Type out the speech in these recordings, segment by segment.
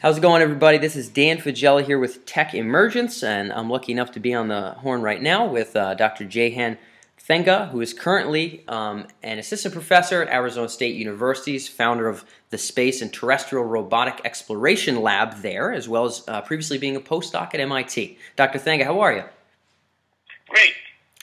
How's it going, everybody? This is Dan Faggella here with Tech Emergence, and I'm lucky enough to be on the horn right now with uh, Dr. Jekan Thanga, who is currently um, an assistant professor at Arizona State University's founder of the Space and Terrestrial Robotic Exploration Lab there, as well as uh, previously being a postdoc at MIT. Dr. Thanga, how are you? Great.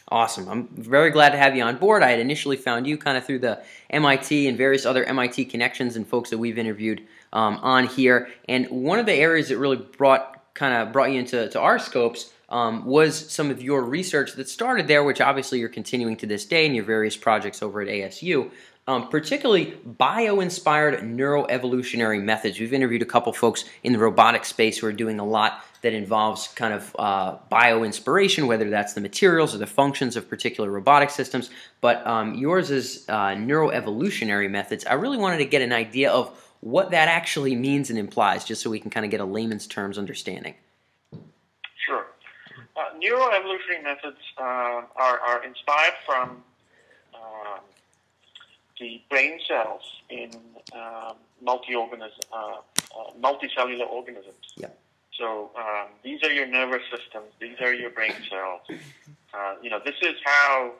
Awesome. I'm very glad to have you on board. I had initially found you kind of through the MIT and various other MIT connections and folks that we've interviewed um, on here. And one of the areas that really brought kind of brought you into to our scopes um, was some of your research that started there, which obviously you're continuing to this day in your various projects over at ASU. Um, particularly bio-inspired neuroevolutionary methods. We've interviewed a couple folks in the robotic space who are doing a lot that involves kind of uh, bio-inspiration, whether that's the materials or the functions of particular robotic systems. But um, yours is uh, neuroevolutionary methods. I really wanted to get an idea of what that actually means and implies, just so we can kind of get a layman's terms understanding. Sure. Uh, neuroevolutionary methods uh, are, are inspired from uh, the brain cells in um, multi-organism, uh, uh, multicellular organisms. Yeah. So um, these are your nervous systems. These are your brain cells. Uh, you know, this is how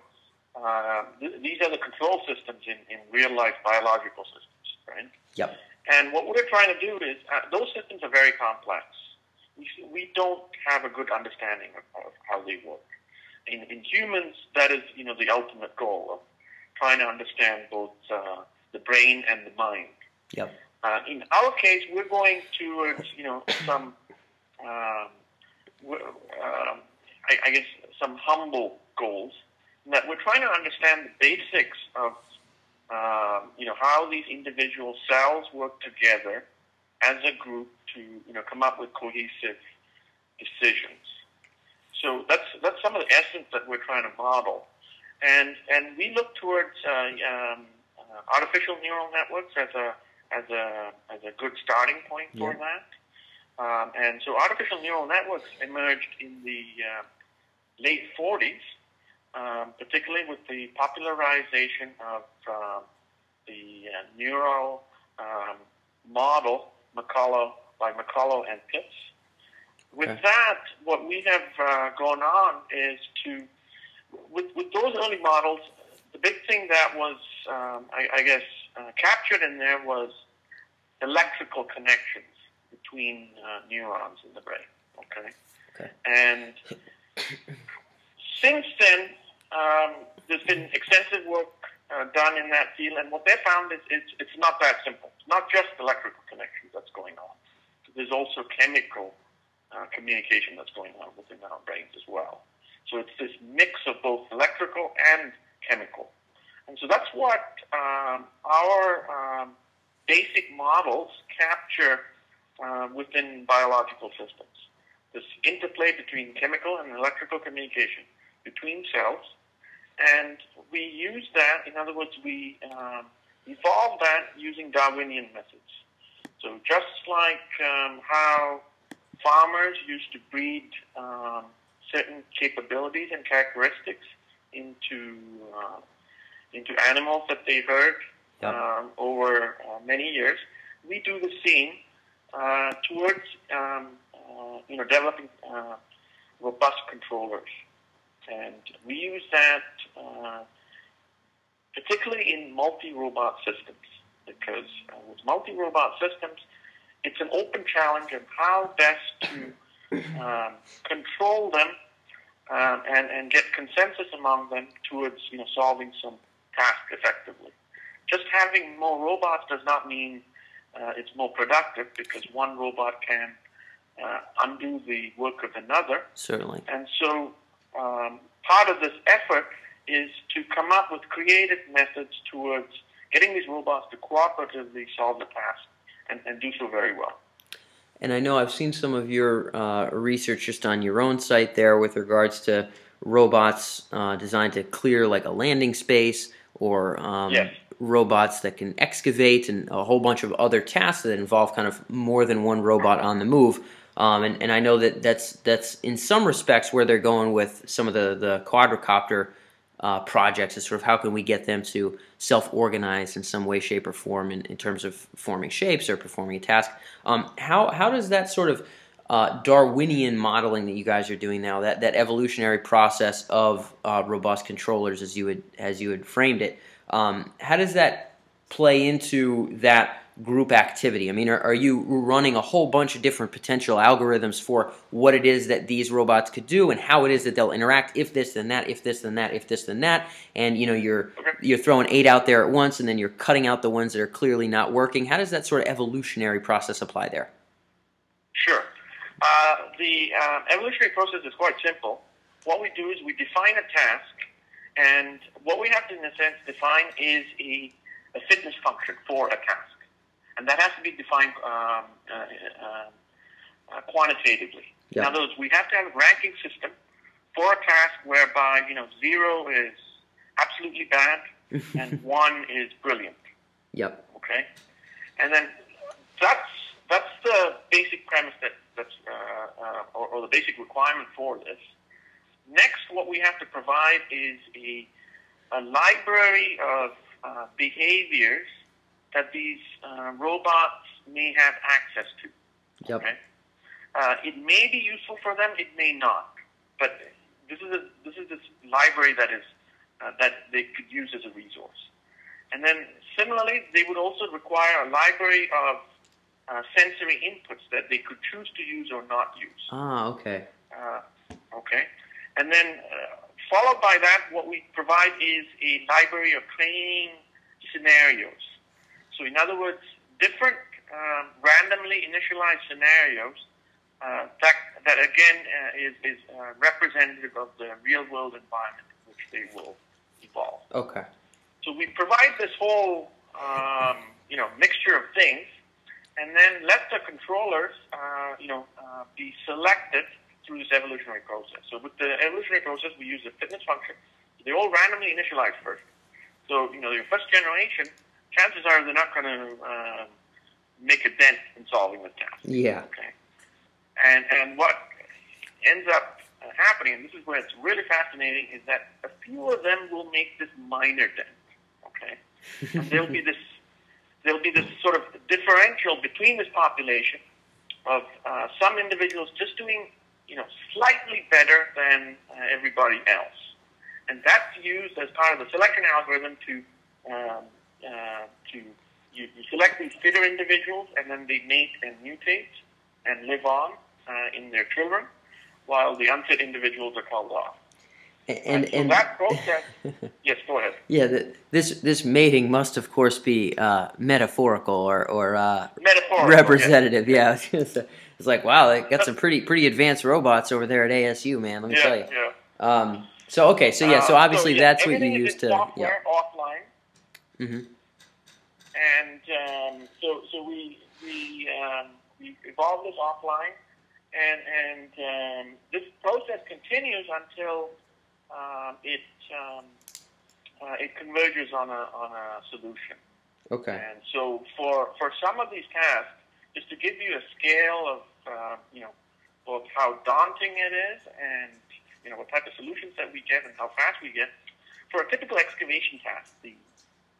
th- these are the control systems in, in real life biological systems, right? Yep. And what we're trying to do is, uh, those systems are very complex. We, we don't have a good understanding of, of how they work. In, in humans, that is, you know, the ultimate goal of trying to understand both uh, the brain and the mind. Yep. Uh, in our case, we're going towards, you know, some, um, um, I, I guess, some humble goals. That we're trying to understand the basics of um, you know, how these individual cells work together as a group to, you know, come up with cohesive decisions. So that's that's some of the essence that we're trying to model, and and we look towards uh, um, uh, artificial neural networks as a as a as a good starting point for that. Um, and so artificial neural networks emerged in the uh, late 40s um, particularly with the popularization of um, the uh, neural um, model McCulloch, by McCulloch and Pitts. With Okay. that, what we have uh, gone on is to, with, with those early models, the big thing that was, um, I, I guess, uh, captured in there was electrical connections between uh, neurons in the brain. Okay. Okay. And since then, um, there's been extensive work uh, done in that field, and what they found is it's, it's not that simple. It's not just electrical connections that's going on. There's also chemical uh, communication that's going on within our brains as well. So it's this mix of both electrical and chemical. And so that's what um, our um, basic models capture uh, within biological systems. This interplay between chemical and electrical communication between cells. And we use that, in other words, we um, evolved that using Darwinian methods. So just like um, how farmers used to breed um, certain capabilities and characteristics into uh, into animals that they herd Yep. um, over uh, many years, we do the same uh, towards um, uh, you know developing uh, robust controllers, and we use that uh, particularly in multi-robot systems because uh, with multi-robot systems, it's an open challenge of how best to um, control them um, and and get consensus among them towards you know solving some task effectively. Just having more robots does not mean uh, it's more productive because one robot can uh, undo the work of another. Certainly. And so um, part of this effort is to come up with creative methods towards getting these robots to cooperatively solve the task and, and do so very well. And I know I've seen some of your uh, research just on your own site there with regards to robots uh, designed to clear like a landing space or um, Yes. robots that can excavate and a whole bunch of other tasks that involve kind of more than one robot on the move. Um, and, and I know that that's that's in some respects where they're going with some of the the quadricopter uh, projects is sort of how can we get them to self-organize in some way, shape, or form in, in terms of forming shapes or performing a task. Um, how how does that sort of uh, Darwinian modeling that you guys are doing now, that, that evolutionary process of uh, robust controllers, as you had as you had framed it, um, how does that play into that group activity? I mean, are, are, you running a whole bunch of different potential algorithms for what it is that these robots could do and how it is that they'll interact? If this, then that. If this, then that. If this, then that. And you know, you're you're throwing eight out there at once, and then you're cutting out the ones that are clearly not working. How does that sort of evolutionary process apply there? Sure. Uh, the um, evolutionary process is quite simple. What we do is we define a task, and what we have to, in a sense, define is a, a fitness function for a task and that has to be defined um, uh, uh, uh, quantitatively. In other words, we have to have a ranking system for a task whereby you know zero is absolutely bad and one is brilliant. Yep. Okay, and then that's that's the basic premise that that's uh, uh, or, or, the basic requirement for this. Next, what we have to provide is a a library of uh, behaviors that these uh, robots may have access to. Yep. Okay? Uh, it may be useful for them, it may not. But this is a, this is this library that is uh, that they could use as a resource. And then similarly, they would also require a library of uh, sensory inputs that they could choose to use or not use. Ah, okay. Uh, okay. And then uh, followed by that, what we provide is a library of training scenarios so in other words, different um, randomly initialized scenarios uh, that, that again uh, is, is uh, representative of the real world environment in which they will evolve. Okay. So we provide this whole um, you know mixture of things, and then let the controllers uh, you know uh, be selected through this evolutionary process. So with the evolutionary process, we use a fitness function. They all randomly initialize first. So you know your first generation chances are they're not going to uh, make a dent in solving the task. Yeah. Okay. And and what ends up happening, and this is where it's really fascinating, is that a few of them will make this minor dent. Okay. and there'll be this there'll be this sort of differential between this population of uh, some individuals just doing you know slightly better than uh, everybody else, and that's used as part of the selection algorithm to um, uh, to you, you, select these fitter individuals, and then they mate and mutate and live on uh, in their children, while the unfit individuals are called off. And, and, so and that process, yes, go ahead. Yeah, the, this this mating must, of course, be uh, metaphorical or or uh, metaphorical, representative. Yes. Yeah, it's like wow, they got some pretty pretty advanced robots over there at ASU, man. Let me yeah, tell you. Yeah. Um, so okay, so yeah, so obviously uh, so, yeah, that's what you use to software yeah. offline. Mm-hmm. And um, so, so we we um, we evolve this offline, and and um, this process continues until um, it um, uh, it converges on a on a solution. Okay. And so for for some of these tasks, just to give you a scale of uh, you know both how daunting it is and you know what type of solutions that we get and how fast we get. For a typical excavation task, the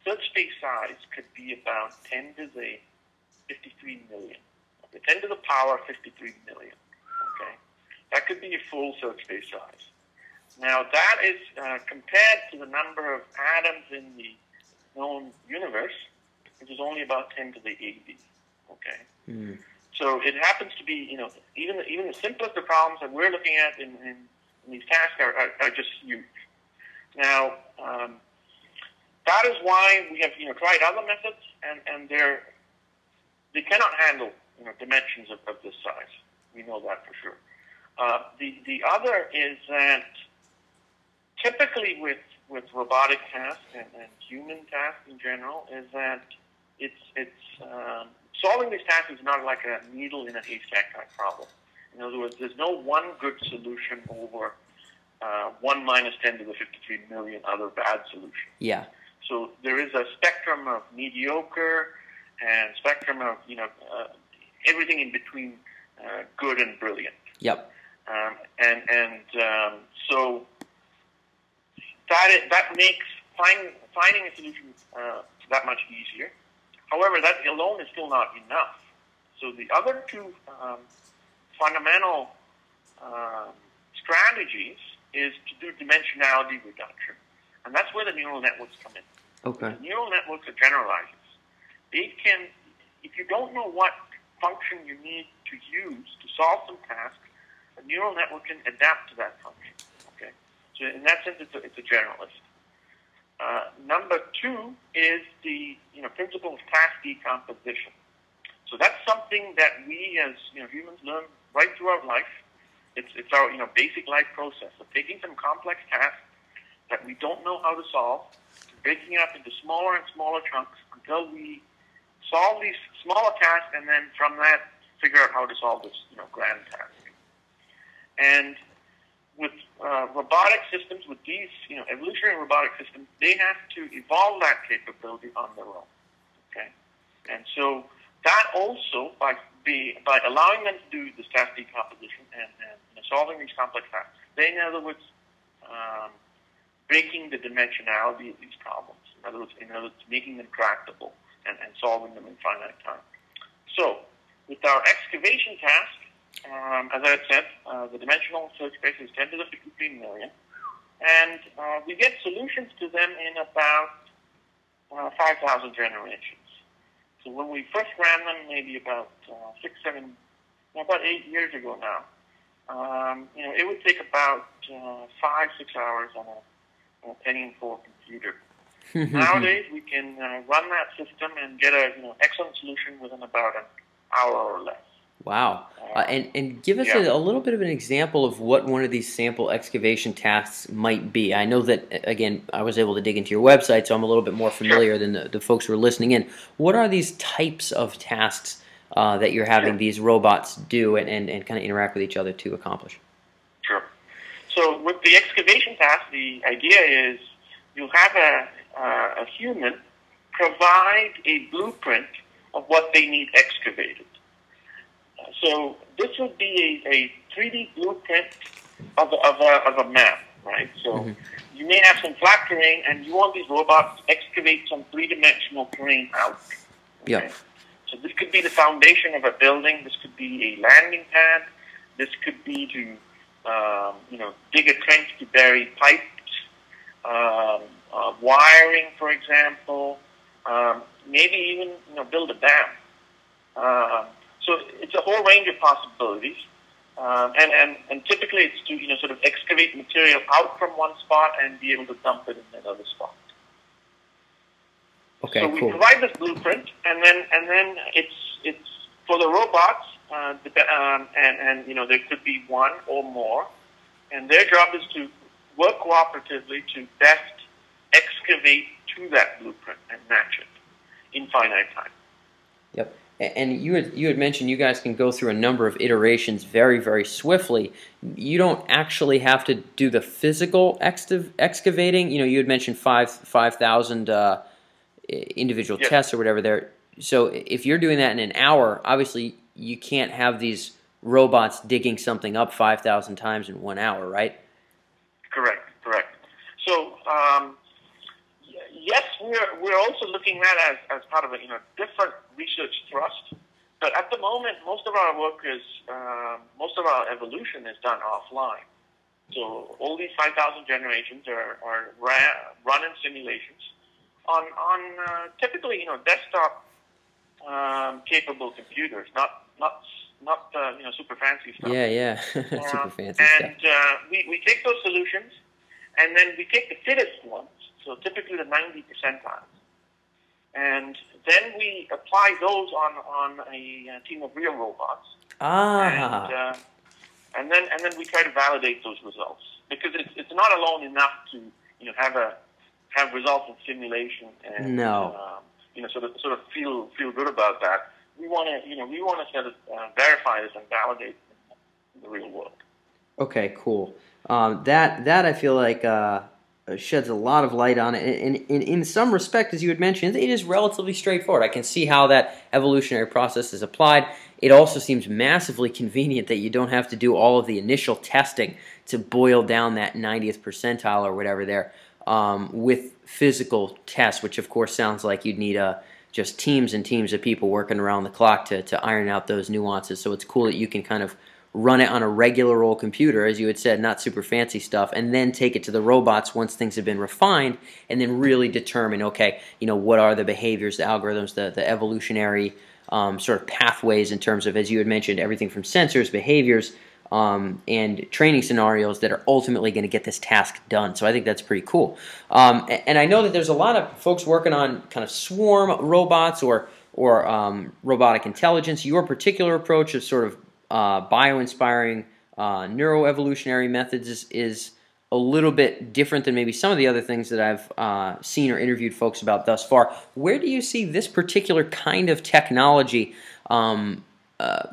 search space size could be about 10 to the 53 million. Okay, 10 to the power 53 million. Okay, that could be a full search space size. Now that is uh, compared to the number of atoms in the known universe, which is only about 10 to the 80. Okay. Mm. So it happens to be, you know, even the, even the simplest of problems that we're looking at in, in, in these tasks are, are, are, just huge. Now, um, that is why we have you know tried other methods, and and they're they cannot handle you know dimensions of, of this size. We know that for sure. Uh, the the other is that typically with with robotic tasks and, and human tasks in general is that it's it's um, solving these tasks is not like a needle in a haystack type problem. In other words, there's no one good solution over uh, 1 minus 10 to the 53 million other bad solutions. Yeah. So there is a spectrum of mediocre and spectrum of you know uh, everything in between uh, good and brilliant. Yep. Um, and and um, so that is, that makes find, finding a solution uh, that much easier. However, that alone is still not enough. So the other two um, fundamental um, strategies is to do dimensionality reduction, and that's where the neural networks come in. Okay. The neural networks are generalizers. They can, if you don't know what function you need to use to solve some task, a neural network can adapt to that function. Okay. So in that sense, it's a, it's a generalist. Uh, number two is the you know principle of task decomposition. So that's something that we as you know humans learn right throughout life. It's it's our you know basic life process of taking some complex task that we don't know how to solve, breaking it up into smaller and smaller chunks until we solve these smaller tasks, and then from that figure out how to solve this you know grand task. And with uh, robotic systems, with these, you know, evolutionary robotic systems, they have to evolve that capability on their own. Okay, and so that also by be by allowing them to do this task decomposition and, and solving these complex tasks, they, in other words, um, breaking the dimensionality of these problems. In other words, in other words, making them tractable and, and solving them in finite time. So, with our excavation task, um, as I said, uh, the dimensional search space is 10 to the 53 million. And uh, we get solutions to them in about uh, 5,000 generations. So when we first ran them, maybe about uh, six, seven, about eight years ago now, um, you know, it would take about uh, five, six hours on a Pentium 4 computer. Nowadays, we can uh, run that system and get an you know excellent solution within about an hour or less. Wow. Uh, and, and give us Yeah. a, a little bit of an example of what one of these sample excavation tasks might be. I know that, again, I was able to dig into your website, so I'm a little bit more familiar than the, the folks who are listening in. What are these types of tasks uh, that you're having Sure. these robots do and, and, and kind of interact with each other to accomplish? So with the excavation task, the idea is you have a, uh, a human provide a blueprint of what they need excavated. So this would be a, a 3D blueprint of, a- of, a, of a map, right? So Mhm. you may have some flat terrain, and you want these robots to excavate some three-dimensional terrain out. Yeah. So this could be the foundation of a building. This could be a landing pad. This could be to, um, you know, dig a trench to bury pipes, um, uh, wiring, for example. Um, maybe even, you know, build a dam. Um, so it's a whole range of possibilities. Um, and, and, and typically it's to, you know, sort of excavate material out from one spot and be able to dump it in another spot. Okay, so we cool. provide this blueprint, and then and then it's it's for the robots, uh, um, and and you know there could be one or more, and their job is to work cooperatively to best excavate to that blueprint and match it in finite time. Yep. And you had you had mentioned you guys can go through a number of iterations very very swiftly. You don't actually have to do the physical excav- excavating. You know, you had mentioned five five thousand uh, individual Yes. tests or whatever there. So if you're doing that in an hour, obviously you can't have these robots digging something up five thousand times in one hour, right? Correct, correct. So um, yes, we're we're also looking at as as part of a you know different research thrust. But at the moment, most of our work is um, most of our evolution is done offline. So all these 5,000 generations are, are run in simulations on on uh, typically you know desktop um, capable computers, not not not uh, you know super fancy stuff. Yeah, yeah, super Uh, fancy stuff. and uh, we, we take those solutions, and then we take the fittest ones, so typically the 90 percentiles, and then we apply those on, on a, uh team of real robots, Ah, and, uh, and then and then we try to validate those results because it's, it's not alone enough to you know have a have results in simulation and No. um, you know sort of sort of feel feel good about that. We want to you know we want to sort of uh, verify this and validate the real world. Okay, cool. Um, that that I feel like uh, sheds a lot of light on it. And in, in some respect, as you had mentioned, it is relatively straightforward. I can see how that evolutionary process is applied. It also seems massively convenient that you don't have to do all of the initial testing to boil down that 90th percentile or whatever there. um, with physical tests, which of course sounds like you'd need a just teams and teams of people working around the clock to, to iron out those nuances. So it's cool that you can kind of run it on a regular old computer, as you had said, not super fancy stuff, and then take it to the robots once things have been refined, and then really determine, okay, you know, what are the behaviors, the algorithms, the, the evolutionary um, sort of pathways in terms of, as you had mentioned, everything from sensors, behaviors, um, and training scenarios that are ultimately going to get this task done. So I think that's pretty cool. Um, and I know that there's a lot of folks working on kind of swarm robots or or um, robotic intelligence. Your particular approach of sort of uh, bio-inspiring uh, neuroevolutionary methods is, is, a little bit different than maybe some of the other things that I've uh, seen or interviewed folks about thus far. Where do you see this particular kind of technology um,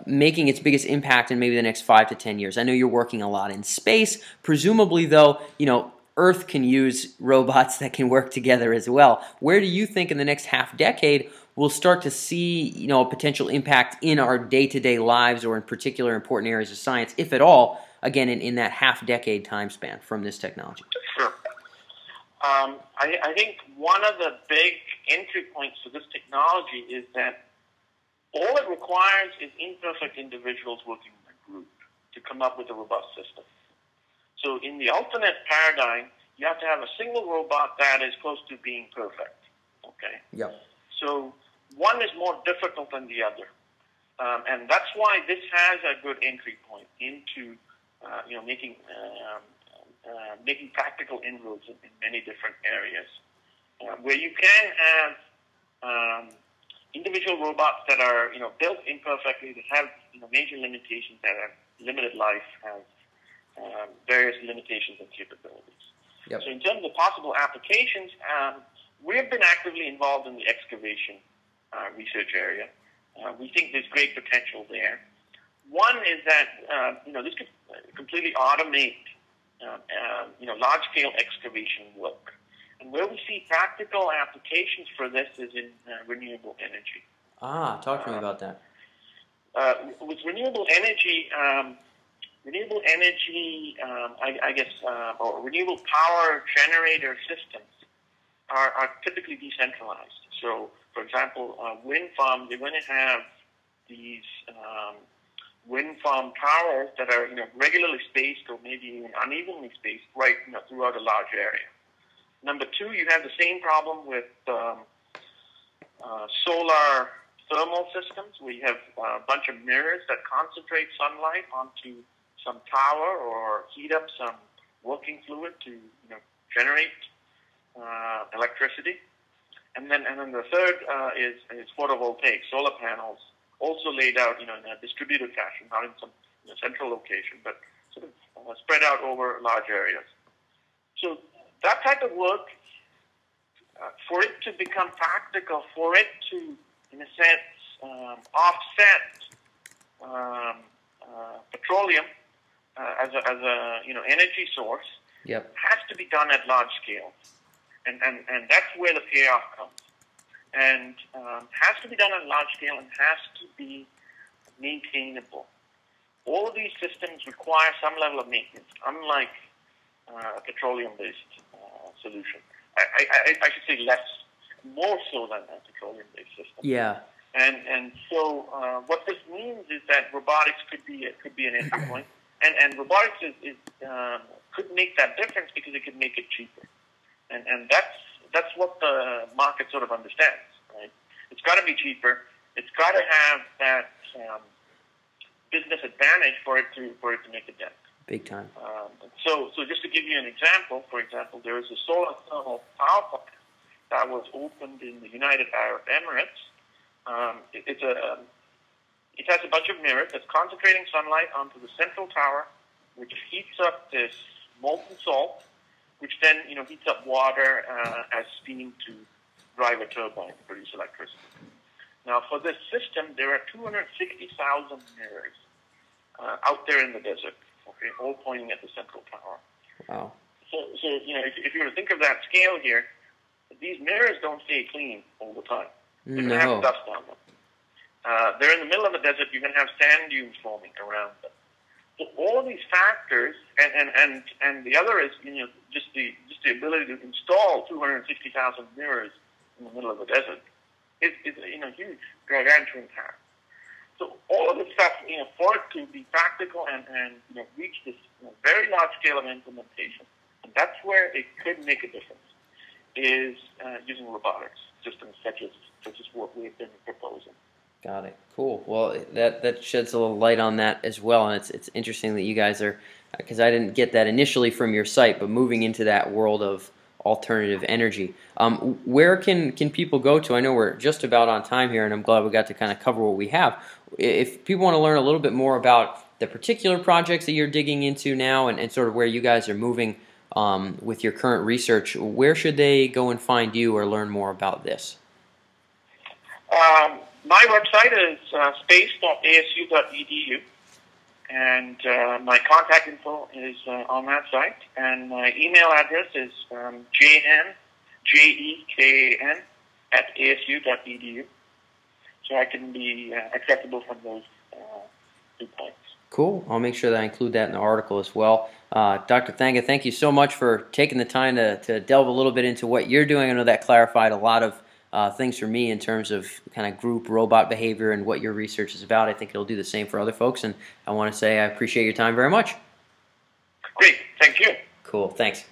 making its biggest impact in maybe the next five to ten years? I know you're working a lot in space. Presumably, though, you know, Earth can use robots that can work together as well. Where do you think in the next half decade we'll start to see, you know, a potential impact in our day-to-day lives or in particular important areas of science, if at all, again, in, in that half-decade time span from this technology? Sure. Um, I, I think one of the big entry points for this technology is that all it requires is imperfect individuals working in a group to come up with a robust system. So in the alternate paradigm, you have to have a single robot that is close to being perfect. Okay. Yep. So one is more difficult than the other, um, and that's why this has a good entry point into uh, you know making um, uh, making practical inroads in, in many different areas, uh, where you can have um, individual robots that are you know built imperfectly, that have you know major limitations, that have limited life, have um, various limitations and capabilities. Yep. So in terms of possible applications, um, we've been actively involved in the excavation uh, research area. Uh, we think there's great potential there. One is that uh, you know this could completely automate uh, uh, you know large-scale excavation work, and where we see practical applications for this is in uh, renewable energy. Ah, talk to me about that. with renewable energy, um, renewable energy, um, I, I, guess, or renewable power generator systems are, are typically decentralized. So, for example, uh, wind farms, they're going to have these um, wind farm towers that are, you know, regularly spaced or maybe even unevenly spaced right you know, throughout a large area. Number two, you have the same problem with um, uh, solar thermal systems you have a bunch of mirrors that concentrate sunlight onto some tower or heat up some working fluid to you know, generate uh, electricity. And then, and then the third uh, is, is photovoltaic solar panels, also laid out, you know, in a distributed fashion, not in some you know, central location, but sort of uh, spread out over large areas. So that type of work, uh, for it to become practical, for it to, in a sense, um, offset um, uh, petroleum uh, as a, as a you know energy source, yep. has to be done at large scale and, and, and that's where the payoff comes. And um, has to be done at large scale and has to be maintainable. All of these systems require some level of maintenance, unlike uh, a petroleum-based solution. I, I, I, should say less, more so than a petroleum-based system. Yeah. And and so uh, what this means is that robotics could be could be an entry point, and and robotics is, is um, could make that difference because it could make it cheaper and and that's that's what the market sort of understands. Right? It's got to be cheaper. It's got to have that um, business advantage for it to for it to make a dent. Big time. Um, so so just to give you an example, for example, there is a solar thermal power plant that was opened in the United Arab Emirates. Um, it, it's a it has a bunch of mirrors that's concentrating sunlight onto the central tower, which heats up this molten salt which then you know heats up water uh, as steam to drive a turbine to produce electricity. Now, for this system, there are 260,000 mirrors uh, out there in the desert, okay, all pointing at the central tower. Wow. So, so you know, if, if you were to think of that scale here, these mirrors don't stay clean all the time. They're no. going to have dust on them. Uh, they're in the middle of the desert. You're going to have sand dunes forming around them. So all of these factors, and, and, and, and the other is you know just the just the ability to install 260,000 mirrors in the middle of the desert is, is you know huge, gargantuan task. So all of this stuff, you for it to be practical and, and you know, reach this you know, very large scale of implementation, and that's where it could make a difference, is uh, using robotics systems such as such as what we've been proposing. Got it. Cool. Well, that that sheds a little light on that as well, and it's it's interesting that you guys are because I didn't get that initially from your site, but moving into that world of alternative energy. Um, where can can people go to? I know we're just about on time here, and I'm glad we got to kind of cover what we have. If people want to learn a little bit more about the particular projects that you're digging into now, and, and sort of where you guys are moving um, with your current research, where should they go and find you or learn more about this? Um, my website is uh, space.asu.edu, and uh, my contact info is uh, on that site. And my email address is um, jn, J-E-K-A-N, at asu.edu. So I can be uh, accessible from those uh, two points. Cool. I'll make sure that I include that in the article as well. Uh, Dr. Thanga, thank you so much for taking the time to, to delve a little bit into what you're doing. I know that clarified a lot of uh, things for me in terms of kind of group robot behavior and what your research is about. I think it'll do the same for other folks, and I want to say I appreciate your time very much. Great. Thank you. Cool. Thanks.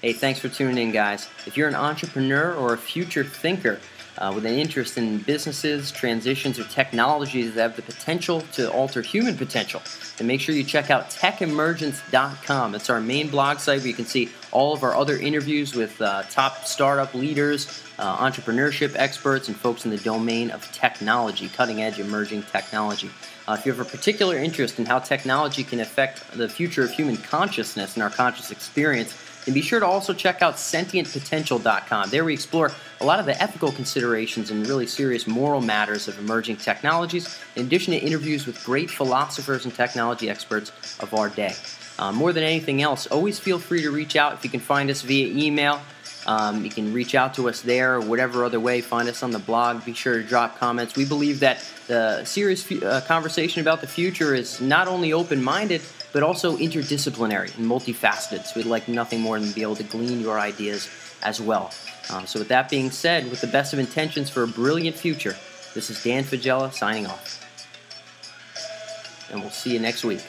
Hey, thanks for tuning in, guys. If you're an entrepreneur or a future thinker, uh, with an interest in businesses, transitions, or technologies that have the potential to alter human potential, then make sure you check out techemergence.com. It's our main blog site where you can see all of our other interviews with uh, top startup leaders, uh, entrepreneurship experts, and folks in the domain of technology, cutting edge emerging technology. Uh, if you have a particular interest in how technology can affect the future of human consciousness and our conscious experience, and be sure to also check out sentientpotential.com. There we explore a lot of the ethical considerations and really serious moral matters of emerging technologies, in addition to interviews with great philosophers and technology experts of our day. Uh, more than anything else, always feel free to reach out if you can find us via email. Um, you can reach out to us there or whatever other way. Find us on the blog. Be sure to drop comments. We believe that the serious uh, conversation about the future is not only open minded, but also interdisciplinary and multifaceted. So we'd like nothing more than to be able to glean your ideas as well. Um, so, with that being said, with the best of intentions for a brilliant future, this is Dan Faggella signing off. And we'll see you next week.